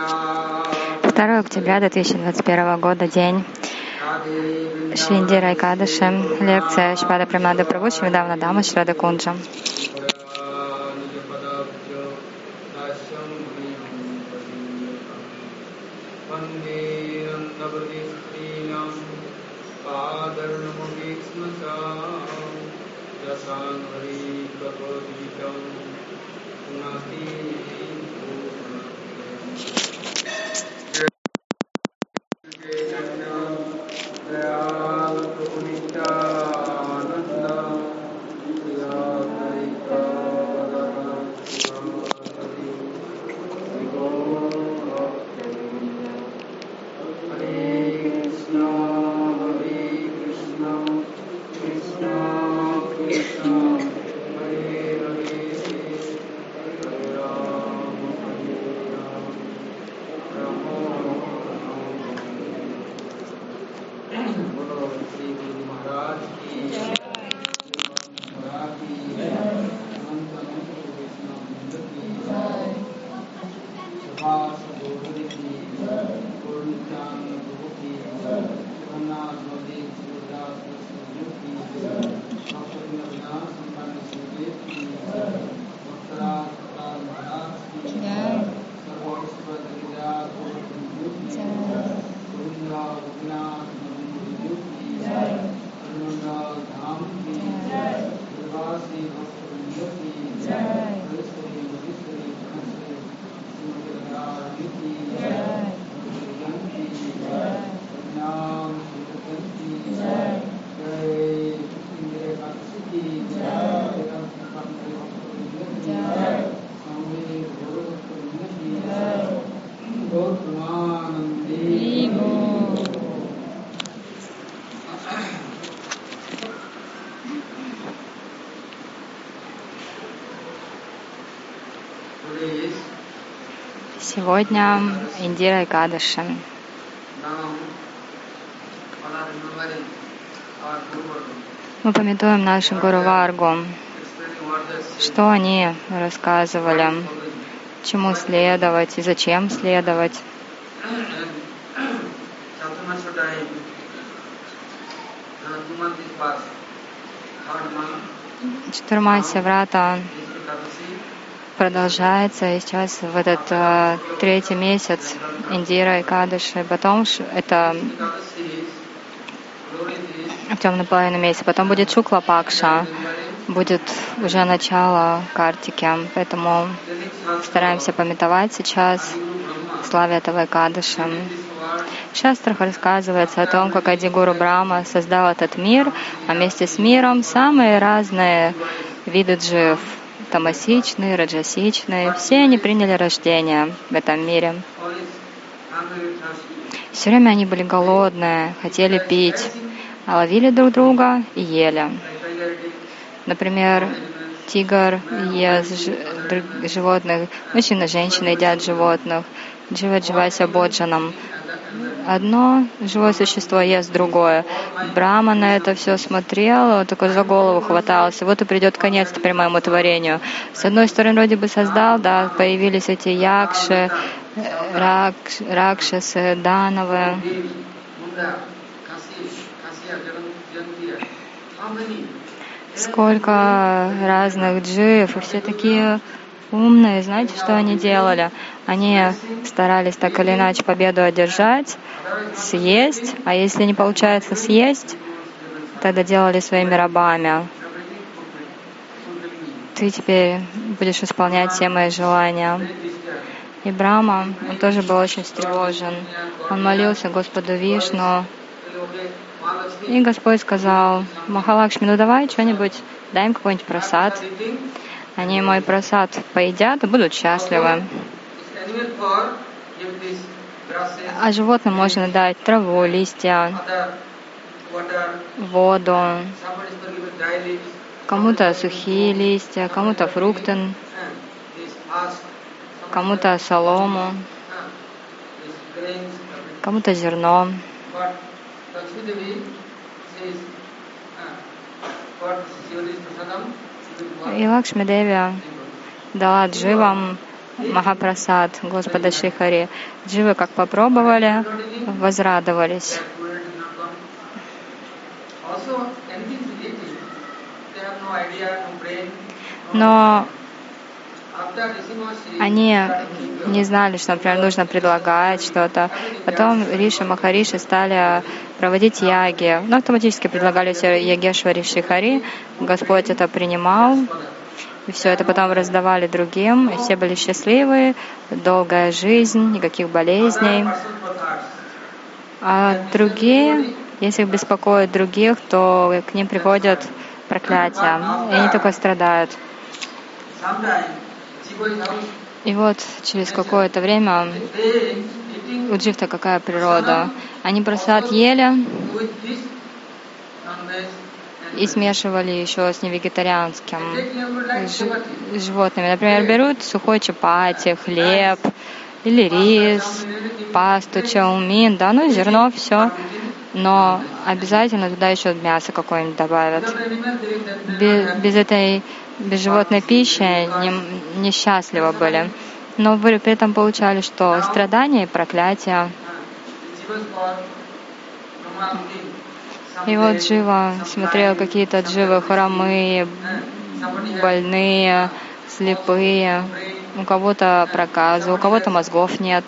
2 октября 2021 года, день Шинди Райкадыши, лекция Шпада Прамада Прабhu Шивидавна Дама Шрада Кунджа. Сегодня Индира Кадыши. Мы пометуем нашу Гуру Варгу, что они рассказывали, чему следовать и зачем следовать. Чатурмасия Врата продолжается. И сейчас в этот э, третий месяц Индира и Кадыши, потом это в темную половину месяца, потом будет Шукла Пакша, будет уже начало Картики, поэтому стараемся пометовать сейчас славе этого Кадыша. В шастрах рассказывается о том, как Адигуру Брама создал этот мир, а вместе с миром самые разные виды джив, тамасичные, раджасичные, все они приняли рождение в этом мире. Все время они были голодные, хотели пить, а ловили друг друга и ели. Например, тигр ест животных, мужчина и женщина едят животных, джива дживася. Одно живое существо ест другое. Брама на это все смотрел, такой за голову хватался. Вот и придет конец теперь моему творению. С одной стороны, вроде бы создал, да, появились эти якши, ракш, ракшасы, дановы. Сколько разных джиев, и все такие умные. Знаете, что они делали? Они старались так или иначе победу одержать, съесть, а если не получается съесть, тогда делали своими рабами. Ты теперь будешь исполнять все мои желания. И Брама, он тоже был очень встревожен. Он молился Господу Вишну. И Господь сказал, Махалакшми, ну давай что-нибудь, дай им какой-нибудь просад. Они мой просад поедят и будут счастливы. А животным можно дать траву, листья, воду, кому-то сухие листья, кому-то фрукты, кому-то солому, кому-то зерно. И Лакшми Деви дала дживам Махапрасад Господа Шрихари. Дживы как попробовали, возрадовались. Но они не знали, что, например, нужно предлагать что-то. Потом Риши Махариши стали проводить яги. Ну, автоматически предлагали все Ягешвари Шихари. Господь это принимал. И все это потом раздавали другим, и все были счастливы, долгая жизнь, никаких болезней. А другие, если их беспокоят других, то к ним приходят проклятия, и они только страдают. И вот через какое-то время у джифта какая природа. Они просад ели и смешивали еще с невегетарианским животными. Например, берут сухой чапати, хлеб или рис, пасту, чаумин, да, ну зерно, все. Но обязательно туда еще мясо какое-нибудь добавят. Без, без этой без животной пищи не, несчастливы были. Но вы при этом получали что? Страдания и проклятия. И вот Джива смотрел какие-то дживы хромые, больные, слепые, у кого-то проказы, у кого-то мозгов нет,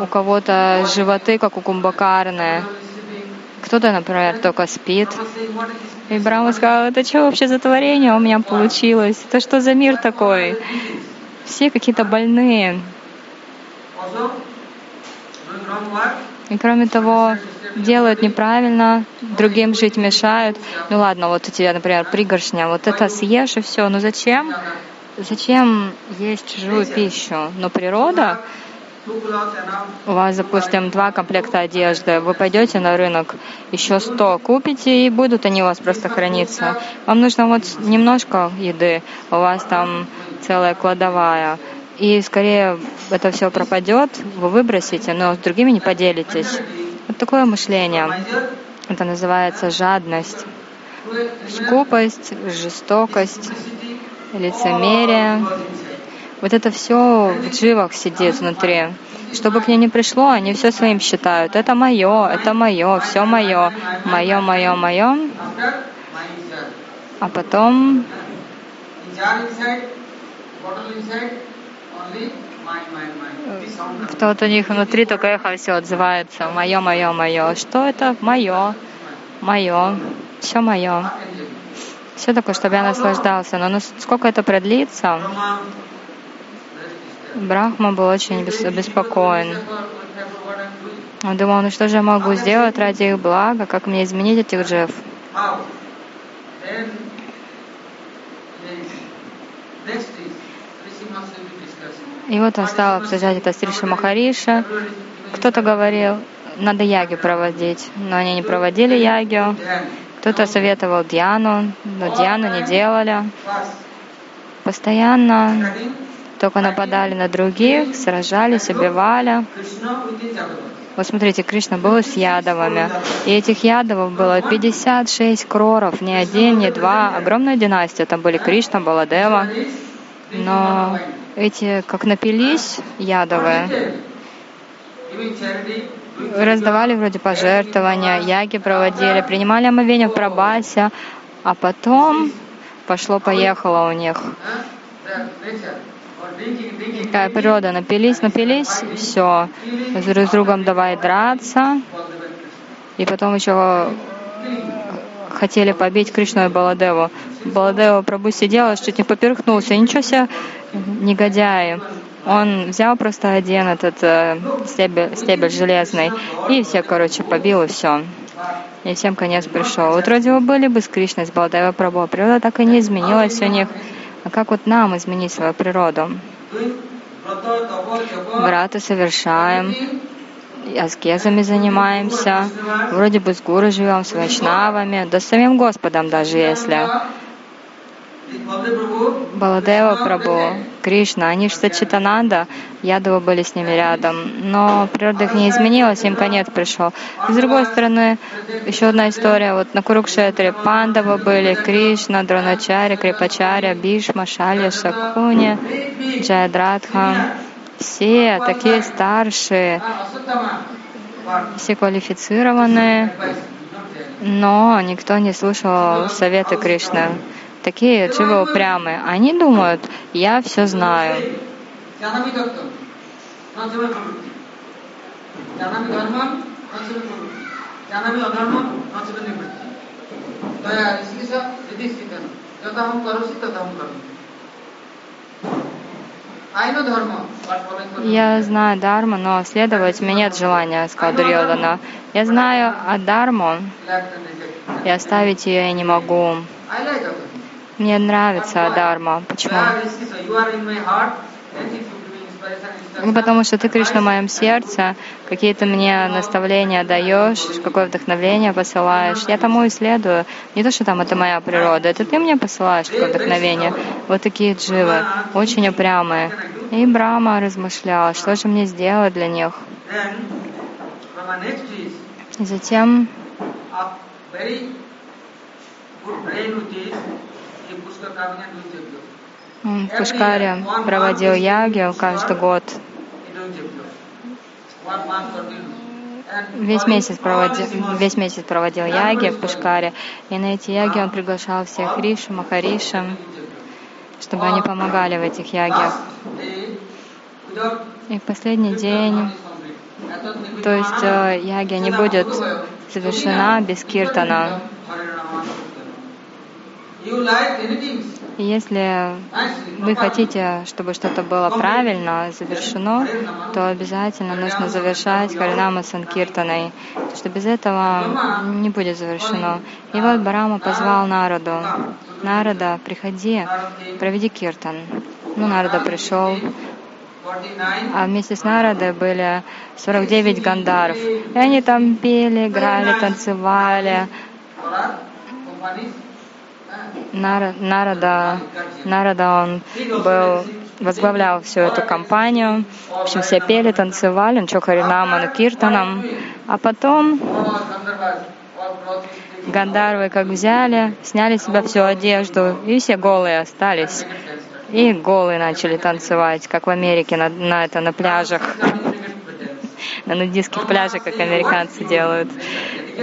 у кого-то животы, как у кумбакарны, кто-то, например, только спит. И Брахма сказал, это что вообще за творение у меня получилось? Это что за мир такой? Все какие-то больные. И кроме того, делают неправильно, другим жить мешают. Ну ладно, вот у тебя, например, пригоршня, вот это съешь и все. Но зачем? Зачем есть чужую пищу? Но природа у вас, допустим, два комплекта одежды, вы пойдете на рынок, еще сто купите, и будут они у вас просто храниться. Вам нужно вот немножко еды, у вас там целая кладовая. И скорее это все пропадет, вы выбросите, но с другими не поделитесь. Вот такое мышление. Это называется жадность, скупость, жестокость, лицемерие. Вот это все в дживах сидит внутри. Чтобы к ней не пришло, они все своим считают. Это мое, это мое, все мое, мое, мое, мое. А потом кто-то у них внутри только эхо все отзывается. Мое, мое, мое. Что это? Мое, мое, все мое. Все такое, чтобы я наслаждался. Но сколько это продлится, Брахма был очень обеспокоен. Он думал, ну что же я могу сделать ради их блага, как мне изменить этих джев? И вот он стал обсуждать это с Риши Махариша. Кто-то говорил, надо яги проводить, но они не проводили ягию. Кто-то советовал Диану, но Диану не делали. Постоянно только нападали на других, сражались, убивали. Вот смотрите, Кришна был с ядовами. И этих ядовов было 56 кроров, не один, не два. Огромная династия. Там были Кришна, Баладева. Но эти, как напились ядовые, раздавали вроде пожертвования, яги проводили, принимали омовение в Прабасе, а потом пошло-поехало у них. Какая природа, напились, напились, все, друг с другом давай драться, и потом еще хотели побить Кришну и Баладеву. Баладева Прабу сидел, чуть не поперхнулся. Ничего себе, негодяи. Он взял просто один этот э, стебель, стебель железный и всех, короче, побил и все. И всем конец пришел. Вот вроде бы были бы с Кришной, с Баладева Прабу, а природа так и не изменилась у них. А как вот нам изменить свою природу? Брата совершаем, аскезами занимаемся, вроде бы с гуру живем, с вайшнавами, да с самим Господом даже если. Баладева Прабhu Кришна. Они же Сачитананда, Ядова были с ними рядом. Но природа их не изменилась, им конец пришел. с другой стороны, еще одна история. Вот на Курукшетре Пандава были, Кришна, Дроначаря, Крипачаря, Бишма, Шалья, Шакуни, Джайадратха. Все такие старшие, все квалифицированные, но никто не слушал советы Кришны. Такие дживы упрямые. Они думают, я все знаю. Я знаю Дharma, но следовать мне нет желания, сказал Дурьодана. Я знаю о Дharmu, и оставить ее я не могу. Мне нравится Дharma. Почему? Ну, потому что ты, Кришна, в моем сердце, какие-то мне наставления даешь, какое вдохновение посылаешь. Я тому и следую. Не то, что там это моя природа, это ты мне посылаешь такое вдохновение. Вот такие дживы, очень упрямые. И Брама размышлял, что же мне сделать для них. И затем Пушкаре проводил ягию каждый год. Весь месяц проводил, весь месяц проводил яги в Пушкаре, и на эти яги он приглашал всех Ришу, Махаришу, чтобы они помогали в этих ягиях. И в последний день, то есть э, ягия не будет завершена без киртана. Если вы хотите, чтобы что-то было правильно завершено, то обязательно нужно завершать Харинама Санкиртаной, потому что без этого не будет завершено. И вот Барама позвал народу. Народа, приходи, проведи киртан. Ну, Нарада пришел, а вместе с Нарадой были 49 гандаров. И они там пели, играли, танцевали. Нарада, Нарада, он был, возглавлял всю эту компанию. В общем, все пели, танцевали, он Чохаринаману, Киртаном. А потом Гандарвы как взяли, сняли с себя всю одежду, и все голые остались. И голые начали танцевать, как в Америке на, на, это, на пляжах, на нудистских пляжах, как американцы делают.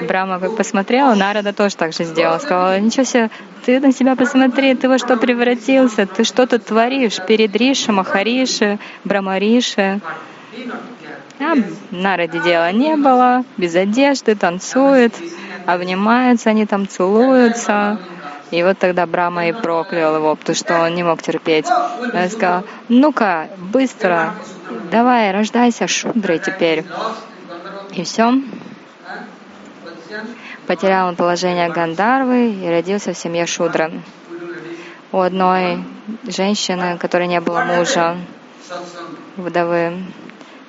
Брама как посмотрела, Нарада тоже так же сделала. Сказала, ничего себе, ты на себя посмотри, ты во что превратился, ты что тут творишь перед Риши, Махариши, Брамариши. А Нараде дела не было, без одежды, танцует, обнимаются, они там целуются. И вот тогда Брама и проклял его, потому что он не мог терпеть. Он сказал, ну-ка, быстро, давай, рождайся Шудрой теперь. И все. Потерял он положение Гандарвы и родился в семье Шудра. У одной женщины, которой не было мужа, вдовы.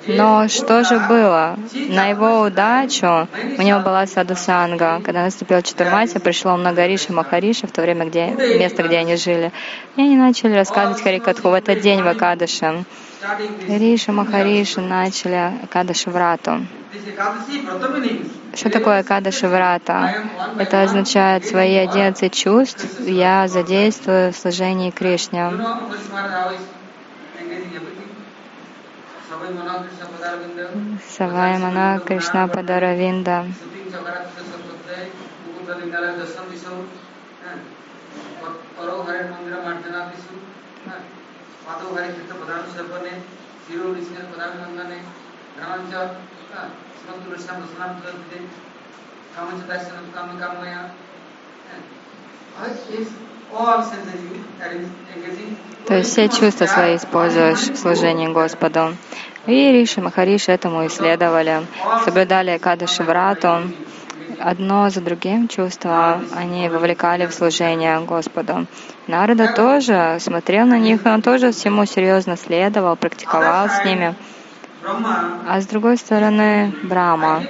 Но что же было? На его удачу у него была садусанга. Когда наступил Чатурмати, пришло много Риши Махариши в то время, где, место, где они жили. И они начали рассказывать Харикатху в этот день в Акадыше. Риша Махариши начали Акадыши Врату. Что такое Акадыши Врата? Это означает свои 11 чувств я задействую в служении Кришне. Савай Мана Кришна Падаравинда. То есть все чувства свои используешь в служении Господу. И Риши Махариши этому исследовали, соблюдали Кадыши Врату, одно за другим чувства они вовлекали в служение Господу. Нарада тоже смотрел на них, он тоже всему серьезно следовал, практиковал с ними. А с другой стороны, Брама.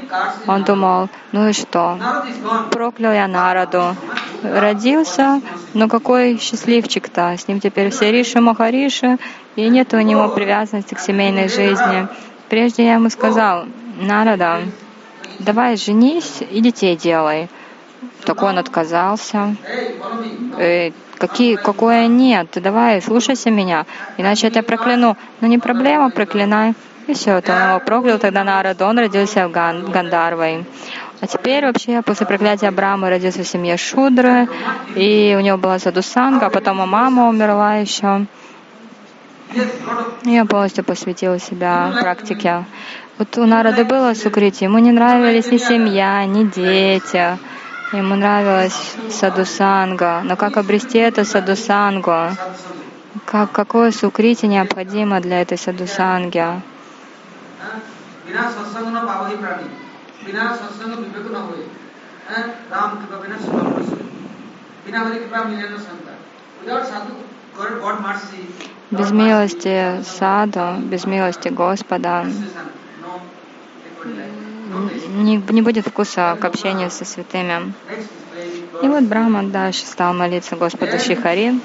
Он думал, ну и что? Проклял я народу. Родился, но какой счастливчик-то. С ним теперь все Риши Махариши, и нет у него привязанности к семейной жизни. Прежде я ему сказал, Нарада, давай женись и детей делай. Так он отказался. Э, какие, какое нет, давай, слушайся меня, иначе я тебя прокляну. Ну не проблема, проклинай. И все, это он его проклял тогда Нарад, он родился в Ган, Гандарвой. А теперь вообще после проклятия Абрама родился в семье Шудры, и у него была Садусанга, а потом и мама умерла еще. И он полностью посвятил себя практике. Вот у Нарады было сукрити, ему не нравились ни семья, ни дети. Ему нравилась садусанга. Но как обрести эту садусангу? Как, какое сукрити необходимо для этой садусанги? Без милости саду, без милости Господа не, не будет вкуса к общению со святыми. И вот Брахман дальше стал молиться Господу Шихари.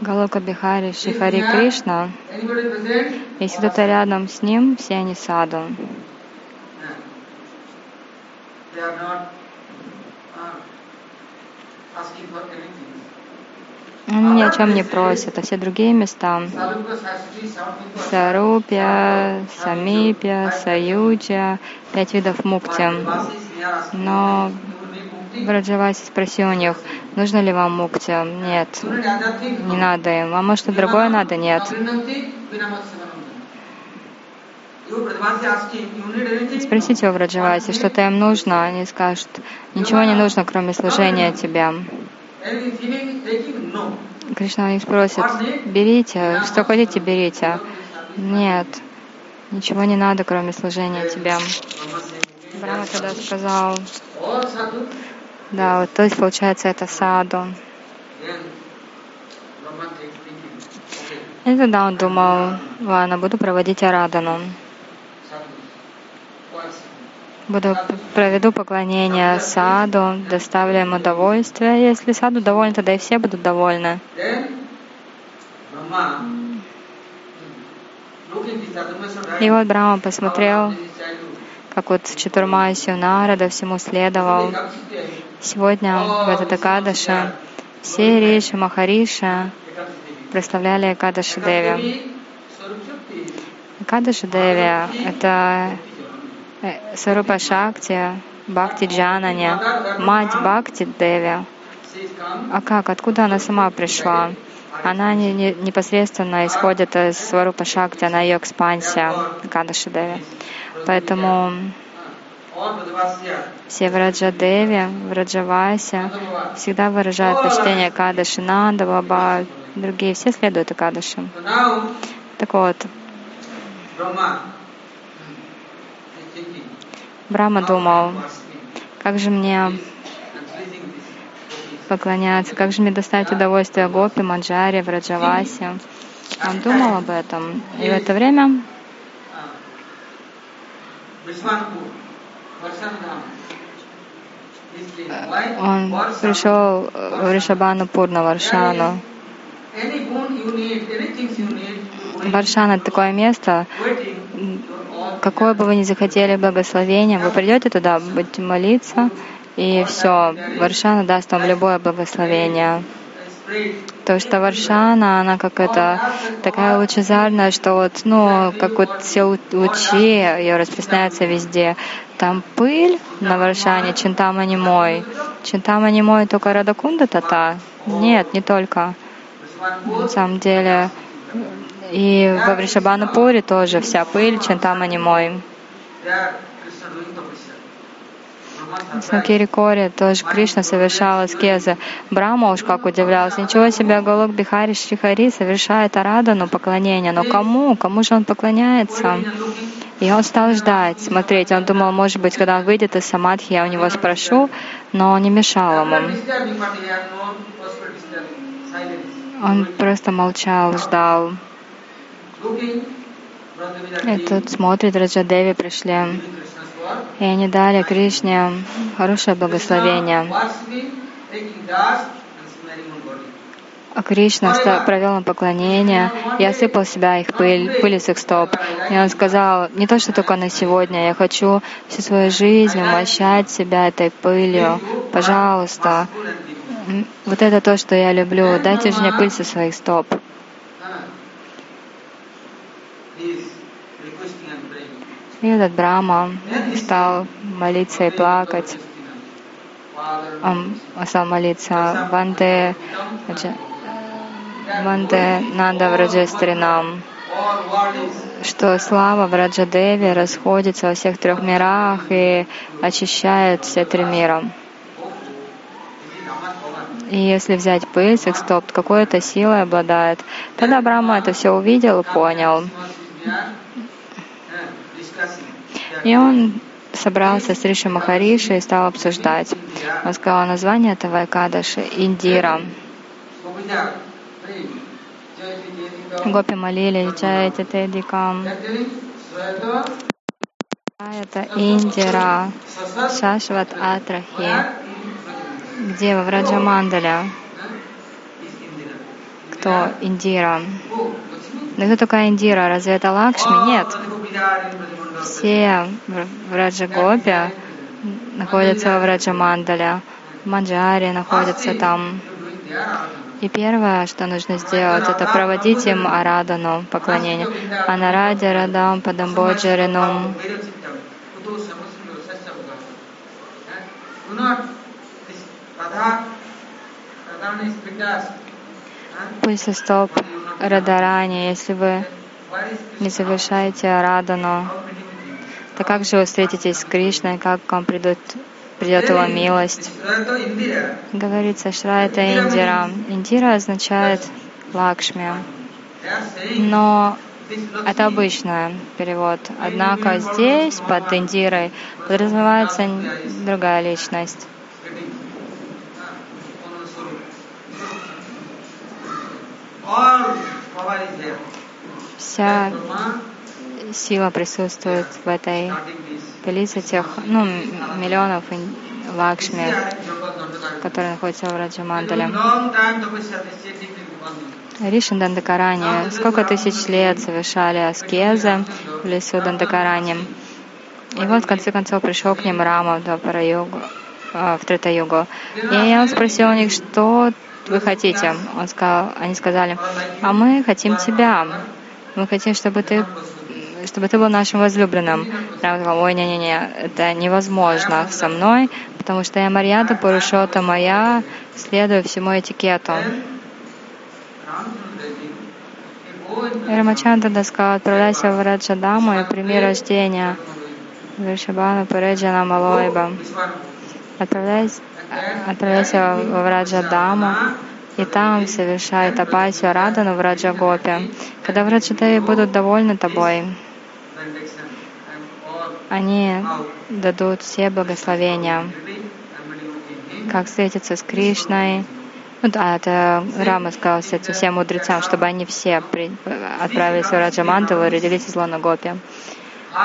Галока Бихари Шихари Кришна. Если кто-то рядом с ним, все они саду. Он ни о чем не просит, а все другие места Сарупья, Самипья, Саюджа, пять видов мукти. Но Враджаваси спросил у них, нужно ли вам мукти? Нет, не надо им. А может, что другое надо? Нет. Спросите у Враджаваси, что-то им нужно, они скажут, ничего не нужно, кроме служения тебе. Кришна у них спросит, берите, что хотите, берите. Нет, ничего не надо, кроме служения тебя. Брама тогда сказал, да, вот то есть получается это саду. И тогда он думал, ладно, буду проводить Арадану буду проведу поклонение саду, доставлю им удовольствие. Если саду доволен, тогда и все будут довольны. И вот Брама посмотрел, как вот Чатурмасию Нарада всему следовал. Сегодня в этот Акадаши все Риши, Махариша прославляли Акадаши Деви. Акадаши Деви — это Сарупа Шакти, Бхакти Джанани, мать Бхакти Деви. А как? Откуда она сама пришла? Она не, не, непосредственно исходит из Сварупа Шакти, она ее экспансия, Кадаши Деви. Поэтому все Враджа Деви, Враджаваси всегда выражают почтение Кадаши Нанда, Баба, другие все следуют Кадаши. Так вот, Брама думал, как же мне поклоняться, как же мне доставить удовольствие Гопи, Маджаре, Враджавасе. Он думал об этом. И в это время он пришел в Ришабану Пурна Варшану. Варшана — это такое место, какое бы вы ни захотели благословение, вы придете туда, будете молиться, и все, Варшана даст вам любое благословение. То, что Варшана, она как это такая лучезарная, что вот, ну, как вот все лучи, ее распространяются везде. Там пыль на Варшане, Чинтама не мой. Чинтама не мой только Радакунда Тата? Нет, не только. На самом деле, и во Вришабанапуре тоже вся пыль, Чантама не мой. В Накирикоре тоже Кришна совершал аскезы. Брахма уж как удивлялся. Ничего себе, Галок Бихари Шрихари совершает Арадану поклонение. Но кому? Кому же он поклоняется? И он стал ждать, смотреть. Он думал, может быть, когда он выйдет из самадхи, я у него спрошу, но он не мешал ему. Он просто молчал, ждал. И тут смотрит, Раджадеви пришли. И они дали Кришне хорошее благословение. А Кришна провел им поклонение и осыпал себя их пыль, пыль из их стоп. И он сказал, не то, что только на сегодня, я хочу всю свою жизнь умощать себя этой пылью. Пожалуйста, вот это то, что я люблю. Дайте же мне пыль со своих стоп. И этот Брахма стал молиться и плакать. Он стал молиться Ванде, Ванде Нанда Враджестринам, что слава Враджадеви расходится во всех трех мирах и очищает все три мира. И если взять пыль с их стоп, какой-то силой обладает, тогда Брахма это все увидел и понял. И он собрался с Риши Махариши и стал обсуждать. Он сказал название этого Экадаши — Индира. Гопи молили Джайти Тедикам. Это Индира, Шашват Атрахи. Где во Враджамандаля? Кто Индира? Да кто такая Индира? Разве это Лакшми? Нет все в Раджагопе находятся во Враджамандале, Манджари находятся там. И первое, что нужно сделать, это проводить им Арадану, поклонение. Анаради Радам Падамбоджаринум. Пульса стоп Радарани, если вы не совершаете Арадану, то как же вы встретитесь с Кришной, как к вам придут, придет его милость? Говорится, Шра это Индира. Индира означает Лакшми. Но это обычный перевод. Однако здесь, под Индирой, подразумевается другая личность. Вся сила присутствует в этой пылице тех ну, миллионов лакшми, которые находятся в Раджамандале. Ришин Дандакарани сколько тысяч лет совершали аскезы в лесу Дандакарани. И вот в конце концов пришел к ним Рама в Двапара-югу, в Трета-югу. И он спросил у них, что вы хотите? Он сказал, они сказали, а мы хотим тебя. Мы хотим, чтобы ты чтобы ты был нашим возлюбленным. Рама сказал, ой, не-не-не, это невозможно со мной, потому что я Марьяда Пурушота моя, следую всему этикету. Рамачандра сказал, отправляйся в Раджадаму и прими рождение Вишабану Пареджана Малойба. Отправляйся, отправляйся в Раджадаму и там совершай тапасию Радану в Раджагопе. Когда в Раджадеве будут довольны тобой, они дадут все благословения, как встретиться с Кришной. Ну да, это Рама сказал этим всем мудрецам, чтобы они все при, отправились в Раджамандалу и родились из Лона Гопи.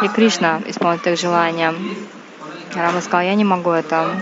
И Кришна исполнит их желания. Рама сказал, я не могу это.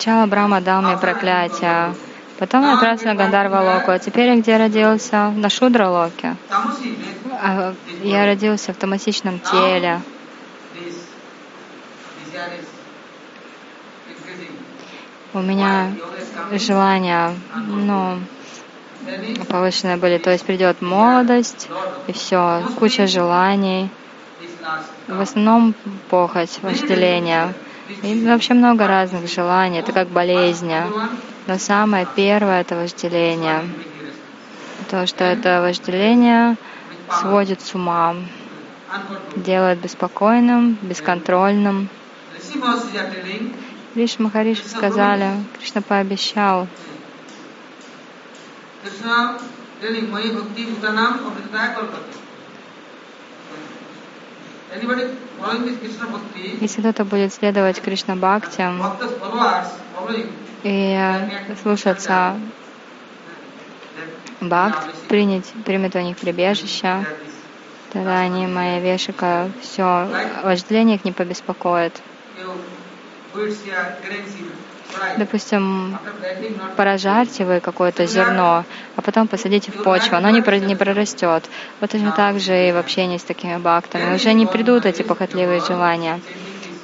сначала Брама дал мне проклятие, потом отправился на Гандарва Локу, а теперь я где родился? На Шудра Локе. А я родился в тамасичном теле. у меня желания, ну, повышенные были. То есть придет молодость, и все, куча желаний. в основном похоть, вожделение. И вообще много разных желаний, это как болезнь. Но самое первое — это вожделение. То, что это вожделение сводит с ума, делает беспокойным, бесконтрольным. Риш Махариши сказали, Кришна пообещал, если кто-то будет следовать Кришна Бхакти и слушаться Бхакт, принять, примет у них прибежище, тогда они, моя вешика, все, вожделение их не побеспокоит. Допустим, поражайте вы какое-то зерно, а потом посадите в почву, оно не, не прорастет. Вот точно так же и в общении с такими бхактами. Уже не придут эти похотливые желания.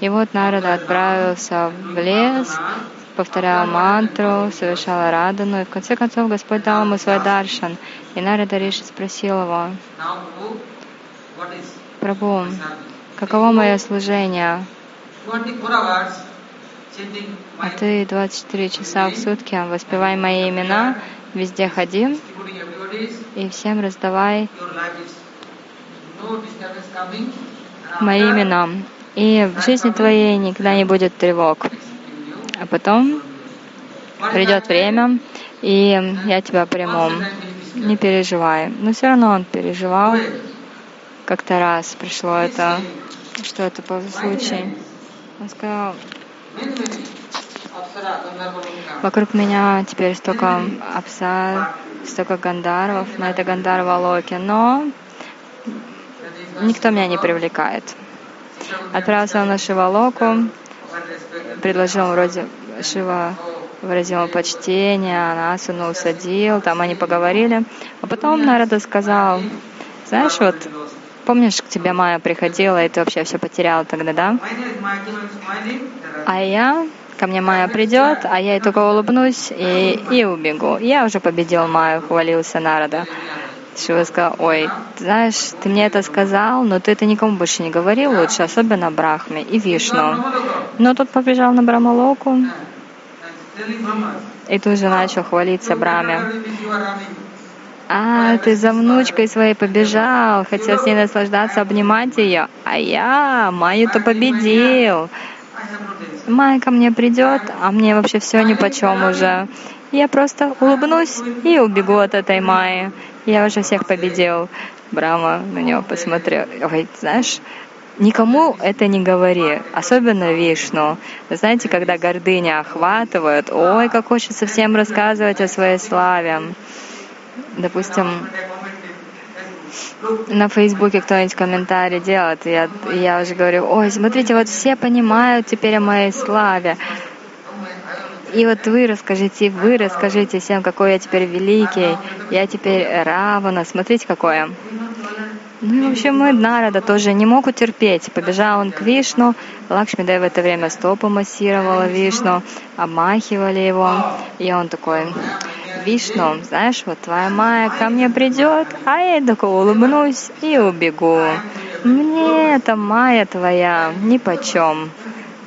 И вот Нарада отправился в лес, повторял мантру, совершал радану, и в конце концов Господь дал ему свой даршан. И Нарада Риши спросил его, Прабу, каково мое служение? А ты 24 часа в сутки воспевай мои имена, везде ходи и всем раздавай мои имена. И в жизни твоей никогда не будет тревог. А потом придет время, и я тебя приму. Не переживай. Но все равно он переживал. Как-то раз пришло это, что это был случай. Он сказал, Вокруг меня теперь столько апса, столько гандарвов, на это гандарва Локи, но никто меня не привлекает. Отправился он на Шивалоку, предложил вроде Шива выразил ему почтение, Анасуну усадил, там они поговорили. А потом Нарада сказал, знаешь, вот помнишь, к тебе Майя приходила, и ты вообще все потерял тогда, да? А я, ко мне Майя придет, а я ей только улыбнусь и, и убегу. Я уже победил Майю, хвалился Нарада. Шива сказал, ой, знаешь, ты мне это сказал, но ты это никому больше не говорил лучше, особенно Брахме и Вишну. Но тут побежал на Брамалоку и тут же начал хвалиться Браме. А, ты за внучкой своей побежал, хотел с ней наслаждаться, обнимать ее, а я Майю-то победил. Майя ко мне придет, а мне вообще все ни по чем уже. Я просто улыбнусь и убегу от этой Майи. Я уже всех победил. Брама на него посмотрел. Ой, знаешь, никому это не говори, особенно Вишну. Знаете, когда гордыня охватывает, ой, как хочется всем рассказывать о своей славе допустим, на Фейсбуке кто-нибудь комментарий делает, я, я уже говорю, ой, смотрите, вот все понимают теперь о моей славе. И вот вы расскажите, вы расскажите всем, какой я теперь великий, я теперь Равана, смотрите, какое. Ну и вообще мы Нарада тоже не мог утерпеть. Побежал он к Вишну, Лакшмидай в это время стопу массировала Вишну, обмахивали его, и он такой, Вишну, знаешь, вот твоя Майя ко мне придет, а я только улыбнусь и убегу. Мне эта Майя твоя ни почем.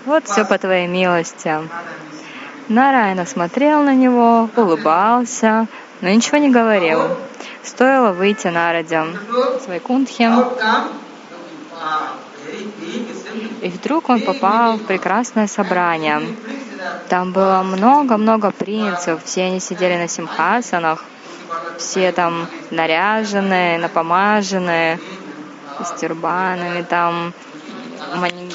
Вот все по твоей милости. Нарайна смотрел на него, улыбался, но ничего не говорил. Стоило выйти на ради своей кунтхи, и вдруг он попал в прекрасное собрание. Там было много-много принцев, все они сидели на симхасанах, все там наряженные, напомаженные, с тюрбанами, там мани...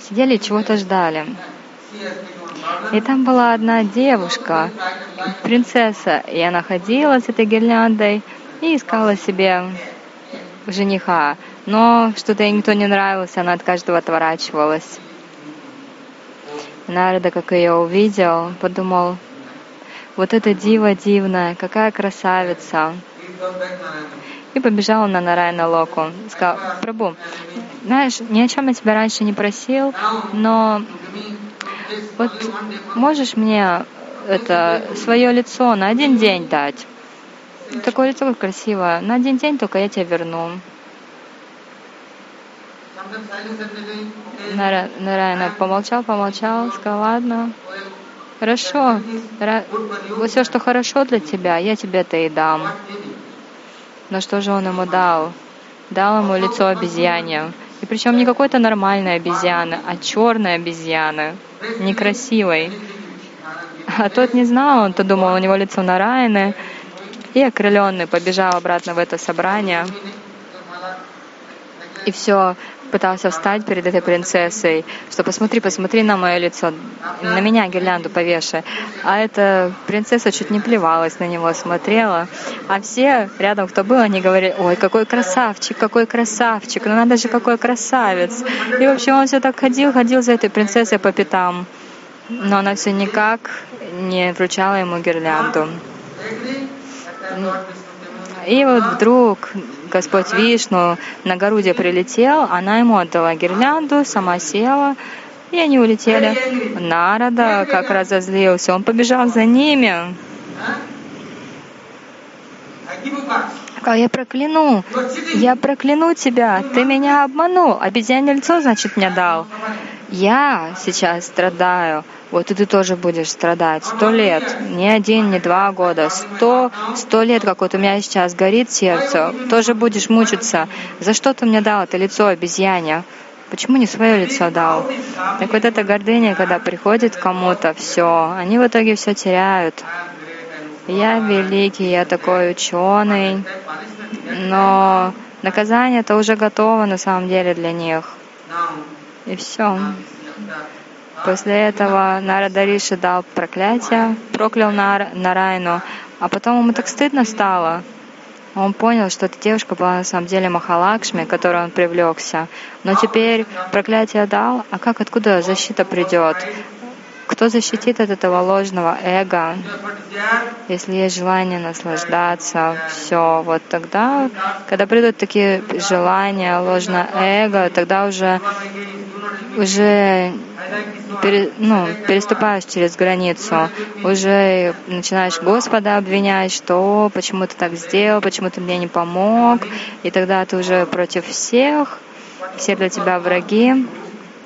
сидели чего-то ждали. И там была одна девушка, принцесса, и она ходила с этой гирляндой и искала себе жениха. Но что-то ей никто не нравился, она от каждого отворачивалась. Нарада, как ее увидел, подумал, вот эта дива дивная, какая красавица. И побежал на Нарайна Локу. Сказал, Прабу, знаешь, ни о чем я тебя раньше не просил, но вот можешь мне это свое лицо на один день дать. Такое лицо как красивое. На один день только я тебе верну. Нара, Нарайна помолчал, помолчал, сказал, ладно, хорошо, вот все, что хорошо для тебя, я тебе это и дам. Но что же он ему дал? Дал ему лицо обезьяне. И причем не какой-то нормальной обезьяны, а черной обезьяны, некрасивой. А тот не знал, он-то думал, у него лицо Нараяны, и окрыленный побежал обратно в это собрание. И все, пытался встать перед этой принцессой, что посмотри, посмотри на мое лицо, на меня гирлянду повешай. А эта принцесса чуть не плевалась на него, смотрела. А все рядом, кто был, они говорили, ой, какой красавчик, какой красавчик, ну надо же, какой красавец. И вообще он все так ходил, ходил за этой принцессой по пятам. Но она все никак не вручала ему гирлянду. И вот вдруг Господь Вишну на Гаруде прилетел, она ему отдала гирлянду, сама села, и они улетели. Нарада как разозлился, он побежал за ними. Сказал, я прокляну, я прокляну тебя, ты меня обманул, обезьяне лицо, значит, мне дал. Я сейчас страдаю, вот и ты тоже будешь страдать. Сто лет, не один, не два года, сто, сто лет, как вот у меня сейчас горит сердце, тоже будешь мучиться. За что ты мне дал это лицо обезьяне? Почему не свое лицо дал? Так вот эта гордыня, когда приходит кому-то, все, они в итоге все теряют. Я великий, я такой ученый, но наказание это уже готово на самом деле для них. И все. После этого Нарада Риши дал проклятие, проклял Нар, Нарайну, а потом ему так стыдно стало. Он понял, что эта девушка была на самом деле Махалакшми, которой он привлекся. Но теперь проклятие дал, а как, откуда защита придет? Кто защитит от этого ложного эго? Если есть желание наслаждаться, все, вот тогда, когда придут такие желания, ложное эго, тогда уже уже пере, ну, переступаешь через границу, уже начинаешь Господа обвинять, что почему ты так сделал, почему ты мне не помог, и тогда ты уже против всех, все для тебя враги.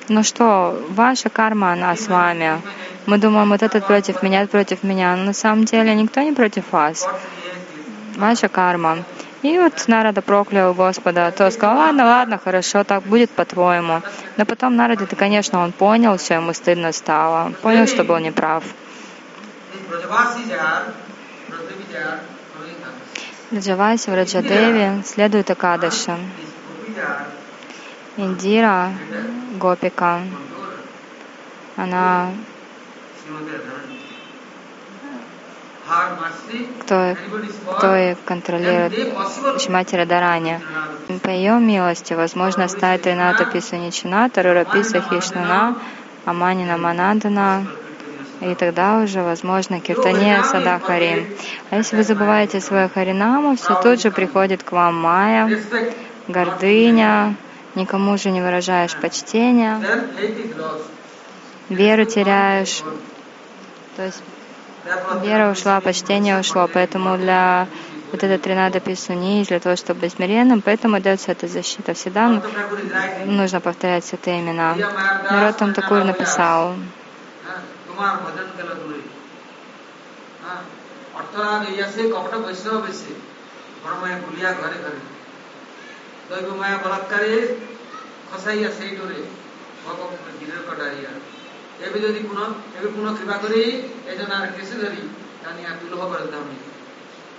Ну что, ваша карма, она с вами. Мы думаем, вот этот против меня, этот против меня. Но на самом деле никто не против вас. Ваша карма. И вот Нарада проклял Господа, то сказал, ладно, ладно, хорошо, так будет по-твоему. Но потом Нарада, ты, конечно, он понял, все ему стыдно стало, понял, что был неправ. Раджаваси в Раджадеве следует Акадаши. Индира, Гопика, она кто, кто контролирует Шимати Радарани. По ее милости возможно стать Рината Писаничина, Тарура Писа Хишнана, Аманина Манадана, и тогда уже возможно Киртания Садахари. А если вы забываете свою Харинаму, все тут же приходит к вам Майя, гордыня, никому же не выражаешь почтения, веру теряешь. То есть Вера ушла, почтение ушло, поэтому для вот это тринада писуни, для того, чтобы быть смиренным, поэтому дается эта защита. Всегда нужно повторять все эти имена. Народ там Такур написал. দৈব মায়া বলাৎকারে খসাইয়া সেই ডোরে ভগবান গিরের কটারিয়া એવી બધી પુનઃ એવી પુનઃ কৃপা করে এজন আর কেসে ধরি জানি আর দুলহ করে দামি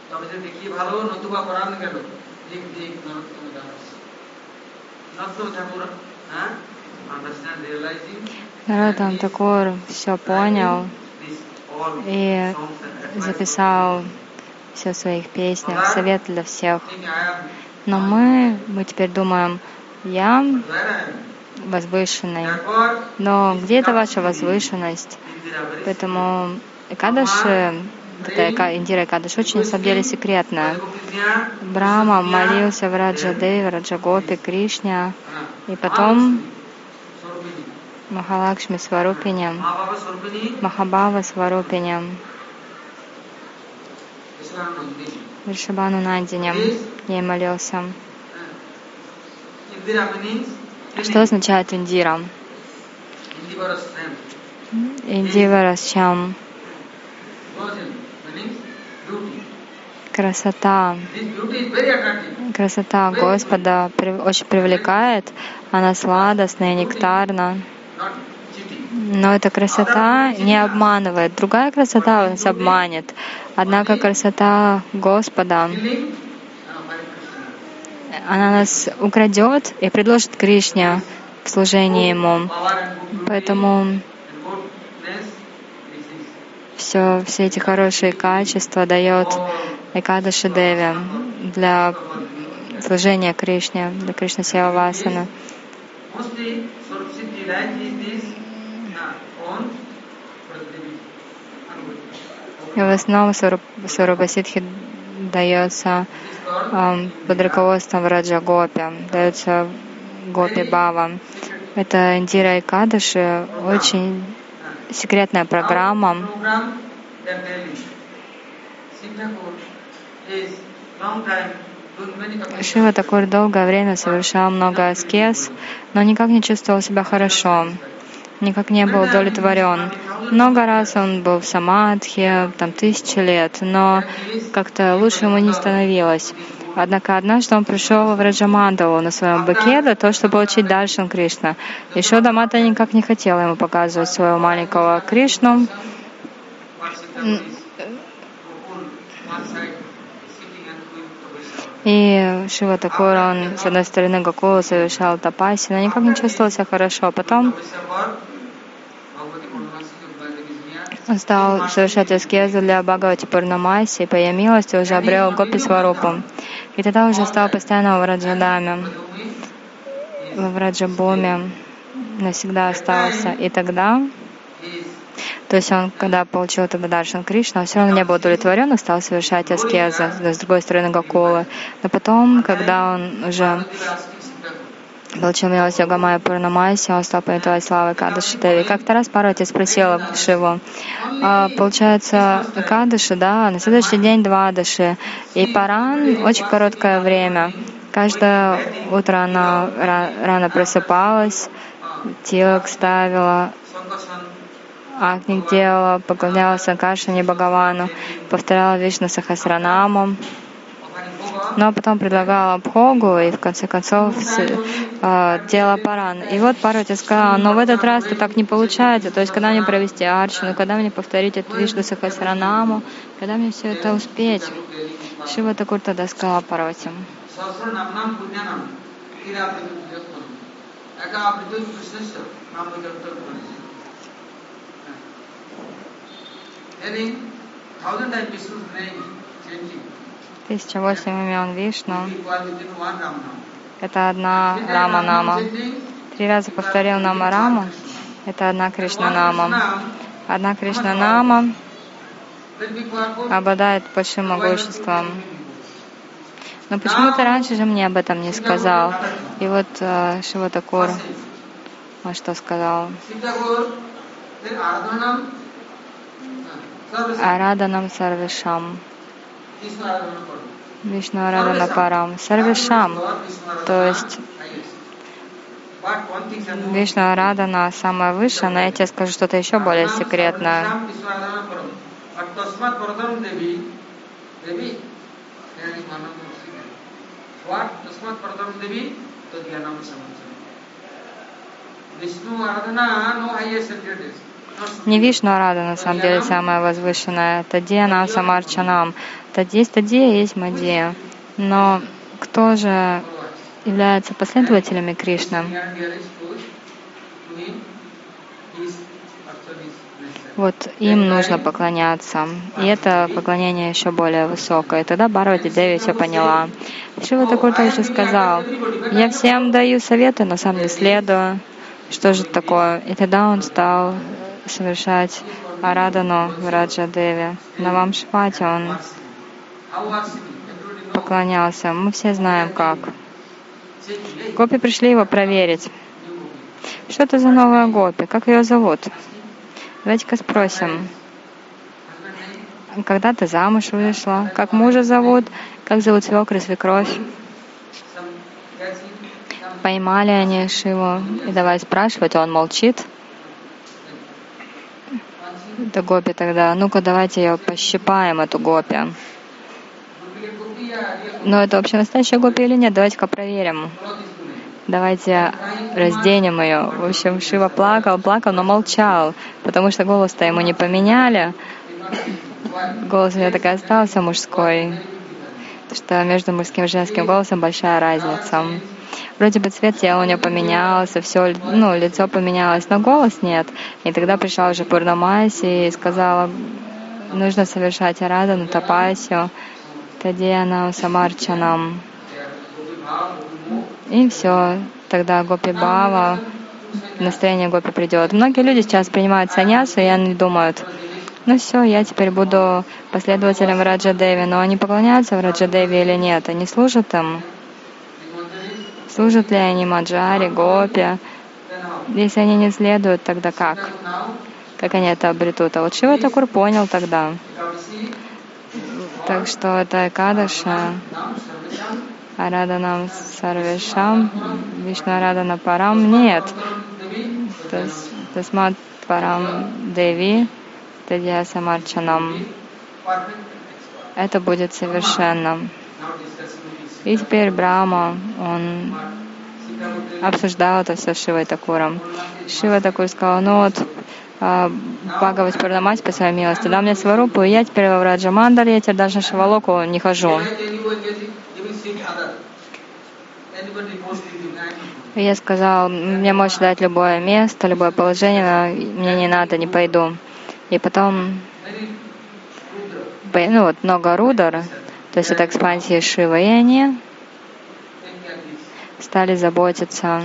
তবে যে দেখি ভালো নতুবা পরাণ গেল দিক দিক নরোত্তম দাস নরোত্তম ঠাকুর হ্যাঁ understand realizing Народ, он такой все понял и записал все своих песнях, совет для всех. Но мы, мы теперь думаем, я возвышенной. Но где эта ваша возвышенность? Поэтому Экадаши, это Индира Экадаш, очень на самом деле секретная. Брама молился в Раджадеве, Раджагопе, Кришне, и потом Махалакшми Swarupini, Махабава Devi. Вришабану Нандиням. Ей молился. Что означает Индира? Индиварасчам. Красота. Красота Господа очень привлекает. Она сладостная, нектарна. Но эта красота не обманывает. Другая красота нас обманет. Однако красота Господа, Killing uh, Hare Krishna. Она нас украдет и предложит Кришне в служении Ему. Поэтому все, все эти хорошие качества дает Экадаши Деви для служения Кришне, для on Praddevi. И в основном Сурабасидхи дается под руководством Раджа Гопи, дается Гопи Бава. Это Индира и Кадыши, очень секретная программа. Шива Такур долгое время совершал много аскез, но никак не чувствовал себя хорошо, никак не был удовлетворен. Много раз он был в самадхи, там тысячи лет, но как-то лучше ему не становилось. Однако однажды он пришел в Раджамандалу на своем быке для того, чтобы получить Даршан Кришна. И Шода Мата никак не хотела ему показывать своего маленького Кришну. И Шива Такур, он с одной стороны Гокула совершал тапаси, но никак не чувствовал себя хорошо. Потом стал совершать аскезу для Бхагавати Пурнамаси, по ее милости уже обрел Гопи Сварупу. И тогда уже стал постоянно в Раджадаме, в Раджабуме, навсегда остался. И тогда, то есть он, когда получил тогда Даршан Кришна, он все равно не был удовлетворен и стал совершать аскезы с другой стороны Гокулы. Но потом, когда он уже Милость Йогамая Пурнамайси, он стал понятовать славы Кадыши Деви. Как-то раз Парвати спросила Шиву, а, получается, Кадыши, да, на следующий день Двадыши, и Паран очень короткое время. Каждое утро она ра- рано просыпалась, тилок ставила, Агник делала, поклонялась Санкашане Бхагавану, повторяла Вишну Сахасранаму, но потом предлагала Бхогу и в конце концов э, делала паран. И вот Парвати сказала, но в этот раз-то так не получается, то есть когда мне провести арчину, когда мне повторить эту Вишну Сахасранаму, когда мне все это успеть. Шива Такур тогда сказала Парвати, Hearing thousand times Vishnu's name 1008 имен Вишну — это одна Рама-нама. Три раза повторил Нама Раму — это одна Кришна-нама. Одна Кришна-нама обладает большим могуществом. Но почему-то раньше же мне об этом не сказал? И вот э, Шиватакур, он что сказал? Араданам Сарвишам. Вишну Арадана Парам. Сарвишам. То есть Вишну Арадана самая высшая, но я тебе скажу что-то еще более секретное. Vishnu Aradhana, no is. Не Вишну Арада на самом деле самая возвышенная. Тадия нам самарчанам. Тадия есть Тадия, есть Мадия. Но кто же является последователями Кришны? Вот им нужно поклоняться. И это поклонение еще более высокое. И тогда Барвати Деви все поняла. Шива Такур также сказал, я всем даю советы, но сам не следую. Что же это такое? И тогда он стал совершать Арадану Раджа Деви. На вам Шпате он поклонялся. Мы все знаем как. Гопи пришли его проверить. Что это за новая гопи? Как ее зовут? Давайте-ка спросим. Когда ты замуж вышла? Как мужа зовут? Как зовут свекр и свекровь? Поймали они Шиву и давай спрашивать, он молчит. Это гопи тогда. Ну-ка, давайте ее пощипаем, эту гопи. Но это вообще настоящая гопи или нет? Давайте-ка проверим. Давайте разденем ее. В общем, Шива плакал, плакал, но молчал, потому что голос-то ему не поменяли. Голос у него так и остался мужской. Что между мужским и женским голосом большая разница. Вроде бы цвет тела у нее поменялся, все, ну, лицо поменялось, но голос нет. И тогда пришла уже Пурнамаси и сказала, нужно совершать арадану, тапасию, тадиянам, самарчанам. И все, тогда Гопи Бава, настроение Гопи придет. Многие люди сейчас принимают саньясу, и они думают, ну все, я теперь буду последователем Раджа Деви, но они поклоняются в Раджа Деви или нет, они служат им. Служат ли они Маджари, Гопи? Если они не следуют, тогда как? Как они это обретут? А вот Шива Такур понял тогда. Так что это Экадаша, Араданам Сарвешам, Вишну Арадана Парам. Нет. Тасмат Парам Деви, Тадья Самарчанам. Это будет совершенно. И теперь Брама, он обсуждал это все с Шивой Такуром. Шива Такур сказал, ну вот, а, Бхагават Пурнамать по своей милости, дам мне сварупу, и я теперь во Враджа Мандале, я теперь даже на Шивалоку не хожу. И я сказал, мне можешь дать любое место, любое положение, но мне не надо, не пойду. И потом, ну вот много рудар, то есть это экспансия Шивы, и они стали заботиться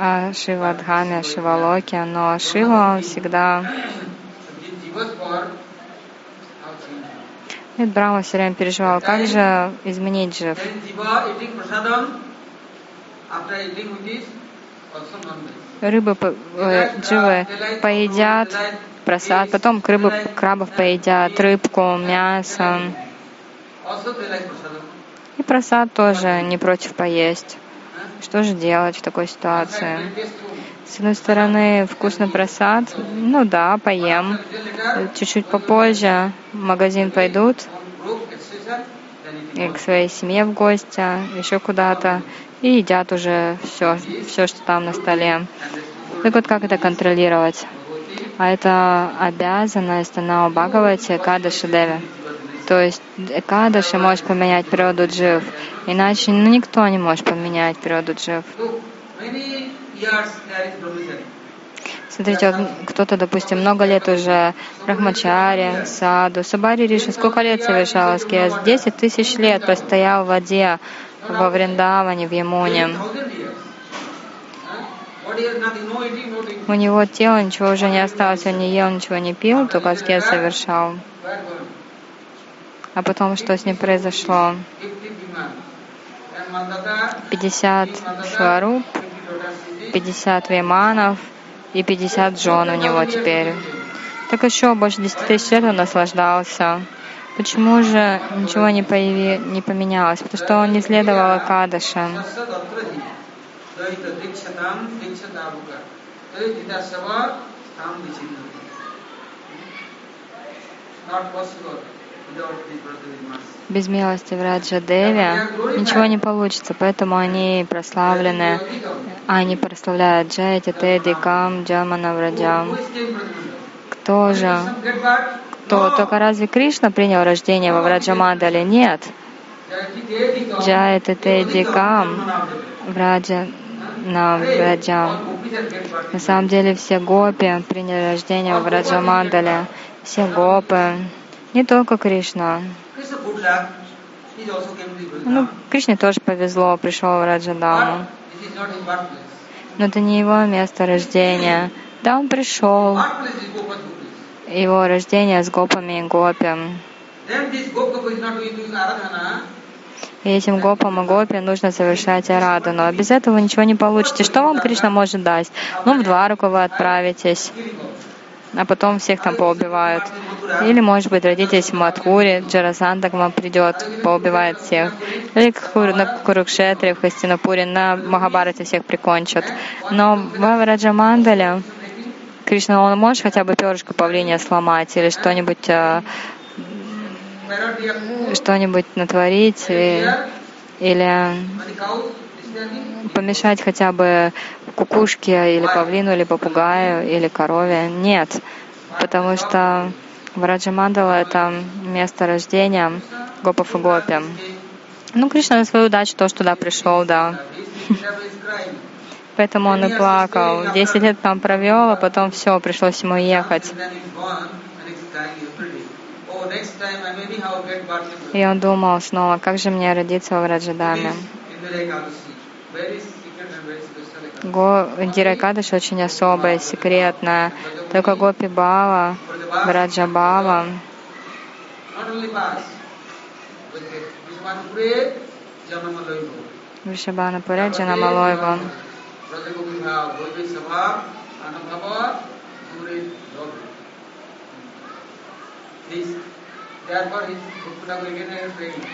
о Шивадхаме, о Шивалоке, но Шива всегда... И Брахма все время переживал, как же изменить жив. Рыбы, э, дживы поедят просад, потом крыбы, крабов поедят, рыбку, мясо. И просад тоже не против поесть. Что же делать в такой ситуации? С одной стороны, вкусный просад, ну да, поем. Чуть-чуть попозже в магазин пойдут, и к своей семье в гости, еще куда-то, и едят уже все, все, что там на столе. Так вот, как это контролировать? А это обязанность на Бхагавате Кадаши Деви. То есть Экадаши может поменять природу джив, иначе ну, никто не может поменять природу джив. Смотрите, вот кто-то, допустим, много лет уже Брахмачари, Саду, Сабари Риши, сколько лет совершал аскез? Десять тысяч лет простоял в воде во Вриндаване, в Ямуне. У него тело ничего уже не осталось, он не ел, ничего не пил, только аскез совершал. А потом что с ним произошло? 50 сваруп, 50 виманов и 50 жен у него теперь. Так еще больше 10 тысяч лет он наслаждался. Почему же ничего не, появи, не поменялось? Потому что он не следовал Акадаше. Not possible. Без милости Враджа Деви ничего не получится, поэтому они прославлены. Они прославляют Джайти, Теди, Кам, Джамана, Враджам. Кто же? Кто? Только разве Кришна принял рождение во Враджамандале? Нет. Джайти, Теди, Кам, Враджа, на Враджам. На самом деле все гопи приняли рождение в Враджамандале. Все гопы, не только Кришна. Ну, Кришне тоже повезло, пришел в Раджадаму. Но это не его место рождения. Да, он пришел. Его рождение с гопами и гопи. И этим гопам и гопи нужно совершать арадану. А без этого ничего не получите. Что вам Кришна может дать? Ну, в Двараку вы отправитесь, а потом всех там поубивают. Или, может быть, родитесь в Мадхуре, Джарасанда к вам придет, поубивает всех. Или на Курукшетре, в Хастинапуре, на Махабарате всех прикончат. Но в Авраджамандале Кришна, он может хотя бы перышко павлиния сломать или что-нибудь э, что-нибудь натворить или, или помешать хотя бы кукушке или павлину, или попугаю, или корове. Нет, потому что Враджамандала — это место рождения гопов и гопи. Ну, Кришна на свою удачу тоже туда пришел, да. Поэтому он и плакал. Десять лет там провел, а потом все, пришлось ему ехать. И он думал снова, как же мне родиться в Раджадаме. Го, Диракадыш очень особая, секретная. Только Гопи Бава, Браджа Бава, Вишабана Пуреджана Малойва.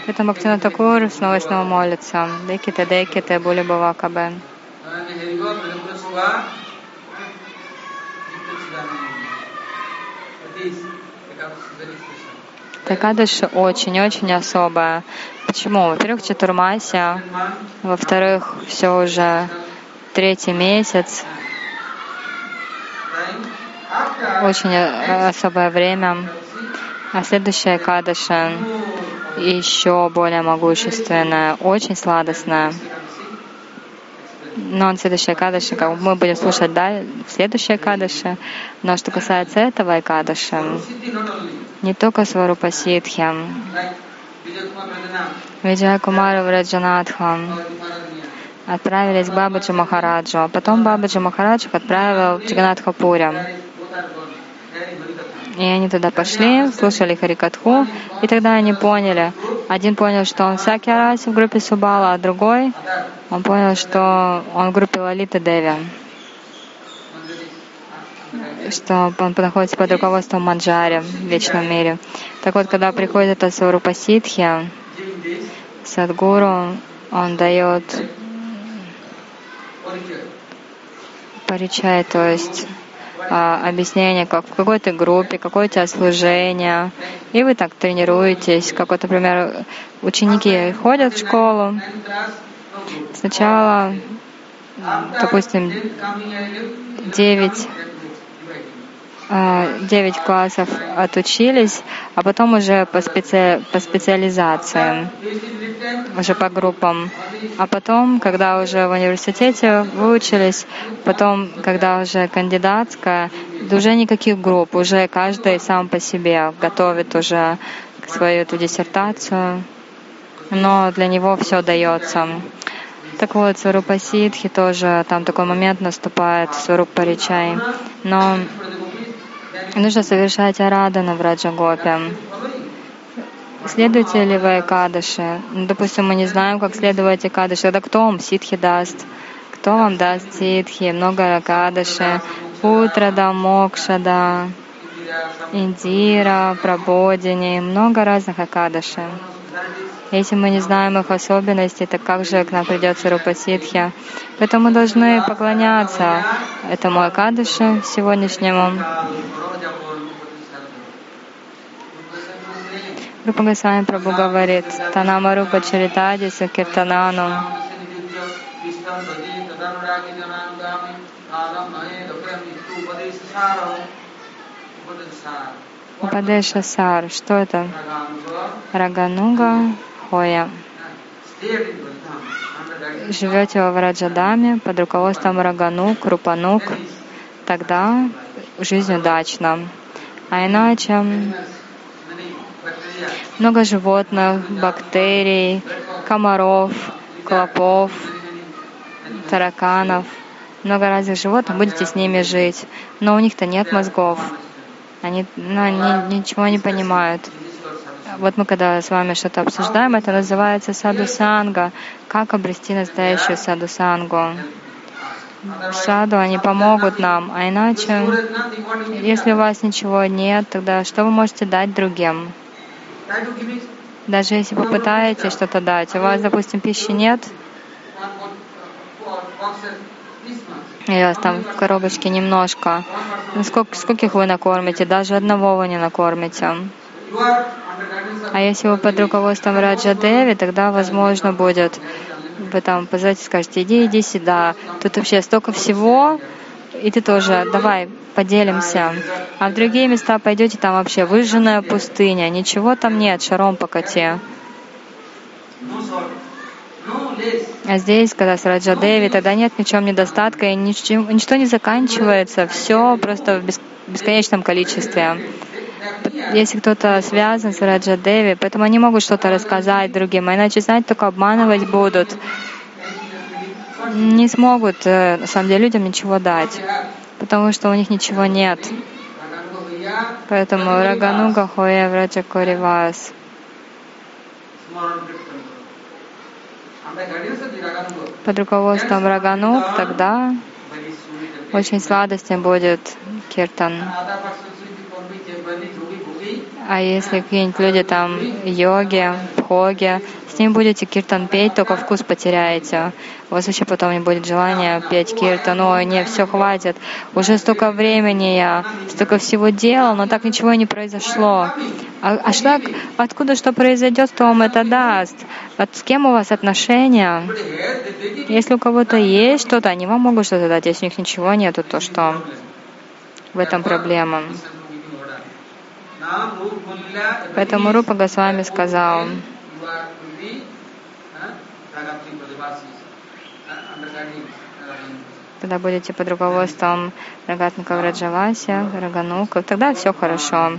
Это Бхактина Такур снова и снова молится. Деките, деките, були бавакабен. Такадыш очень-очень особая. Почему? Во-первых, Чатурмася, во-вторых, все уже третий месяц, очень особое время. А следующая Кадаша еще более могущественная, очень сладостная. Но следующая Кадаша, как мы будем слушать да, следующая Кадаша. Но что касается этого Экадаша, не только Сварупа Ситхи, Виджая Кумара Враджанатха отправились к Бабаджи Махараджу. Потом Бабаджи Махарадж отправил в Джаганатхапуре. И они туда пошли, слушали Харикатху, и тогда они поняли. Один понял, что он Саки Араси в группе Субала, а другой, он понял, что он в группе Лалита Деви что он находится под руководством Манджари в вечном мире. Так вот, когда приходит это Сварупа Ситхи, Садгуру, он дает паричай, то есть а, объяснение, как в какой то группе, какое у тебя служение. И вы так тренируетесь. Как вот, например, ученики ходят в школу. Сначала, допустим, 9 9 классов отучились, а потом уже по, специ... по специализации, уже по группам. А потом, когда уже в университете выучились, потом, когда уже кандидатская, уже никаких групп, уже каждый сам по себе готовит уже свою эту диссертацию, но для него все дается. Так вот, Сварупа Ситхи тоже, там такой момент наступает, Сварупа Ричай. Но нужно совершать арадану в Раджагопе. Следуете ли вы Экадыши? Ну, допустим, мы не знаем, как следовать Экадыши. Тогда кто вам ситхи даст? Кто вам даст ситхи? Много Экадыши. Утрада, Мокшада, Индира, Прабодини. Много разных Экадыши. Если мы не знаем их особенностей, то как же к нам придется Рупасидхи? Поэтому мы должны поклоняться этому Акадыше сегодняшнему. Рупа Госвами Прабhu говорит, Танама Рупа Чаритади Сакиртанану. Упадеша Сар. Что это? Рагануга Хоя. Живете во Враджадаме под руководством Раганук, Рупанук, тогда жизнь удачна. А иначе много животных, бактерий, комаров, клопов, тараканов, много разных животных, будете с ними жить. Но у них-то нет мозгов. Они, ну, они ничего не понимают. Вот мы когда с вами что-то обсуждаем, это называется саду-санга. Как обрести настоящую саду-сангу? Саду, они помогут нам. А иначе, если у вас ничего нет, тогда что вы можете дать другим? Даже если попытаетесь что-то дать, у вас, допустим, пищи нет, и у вас там в коробочке немножко. Ну, сколько, скольких вы накормите? Даже одного вы не накормите. А если вы под руководством Раджа Деви, тогда возможно будет, вы там позовете, скажете, иди, иди сюда. Тут вообще столько всего, и ты тоже, давай, поделимся. А в другие места пойдете, там вообще выжженная пустыня, ничего там нет, шаром покати. А здесь, когда с Раджа Деви, тогда нет ни чем недостатка, и ничего, ничто не заканчивается, все просто в бесконечном количестве. Если кто-то связан с Раджа Деви, поэтому они могут что-то рассказать другим, а иначе, знаете, только обманывать будут. Не смогут, э, на самом деле, людям ничего дать, потому что у них ничего нет. Поэтому Рагануга Хоя Враджа Коривас. Под руководством Раганук тогда очень сладостен будет киртан. А если какие-нибудь люди там йоги, пхоги, с ними будете киртан петь, только вкус потеряете. У вас вообще потом не будет желания петь киртан. Ой, нет, все, хватит. Уже столько времени я, столько всего делал, но так ничего не произошло. А, а что, откуда что произойдет, кто вам это даст? Вот с кем у вас отношения? Если у кого-то есть что-то, они вам могут что-то дать. Если у них ничего нету, то что? В этом проблема. Поэтому Рупа Госвами сказал, когда будете под руководством Рагатника Раджавася, Рагануков, тогда все хорошо.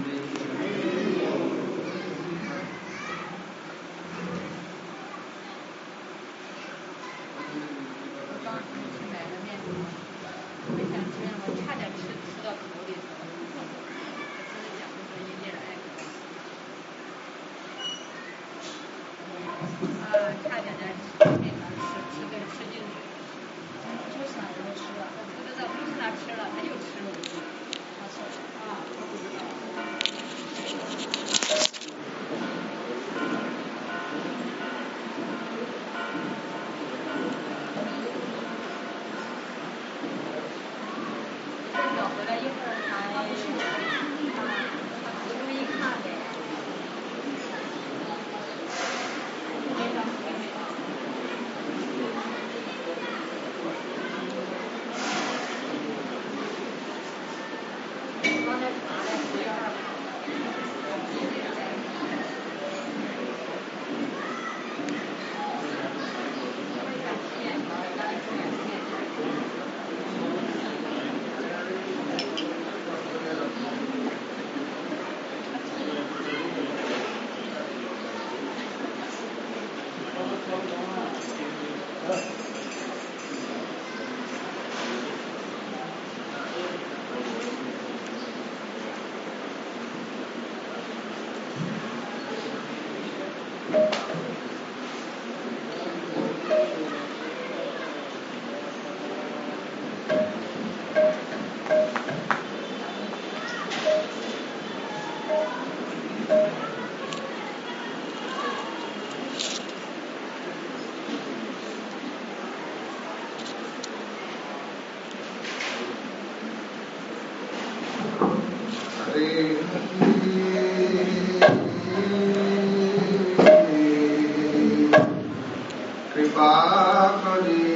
القدير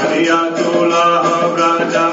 हरिया चूला ब्रजा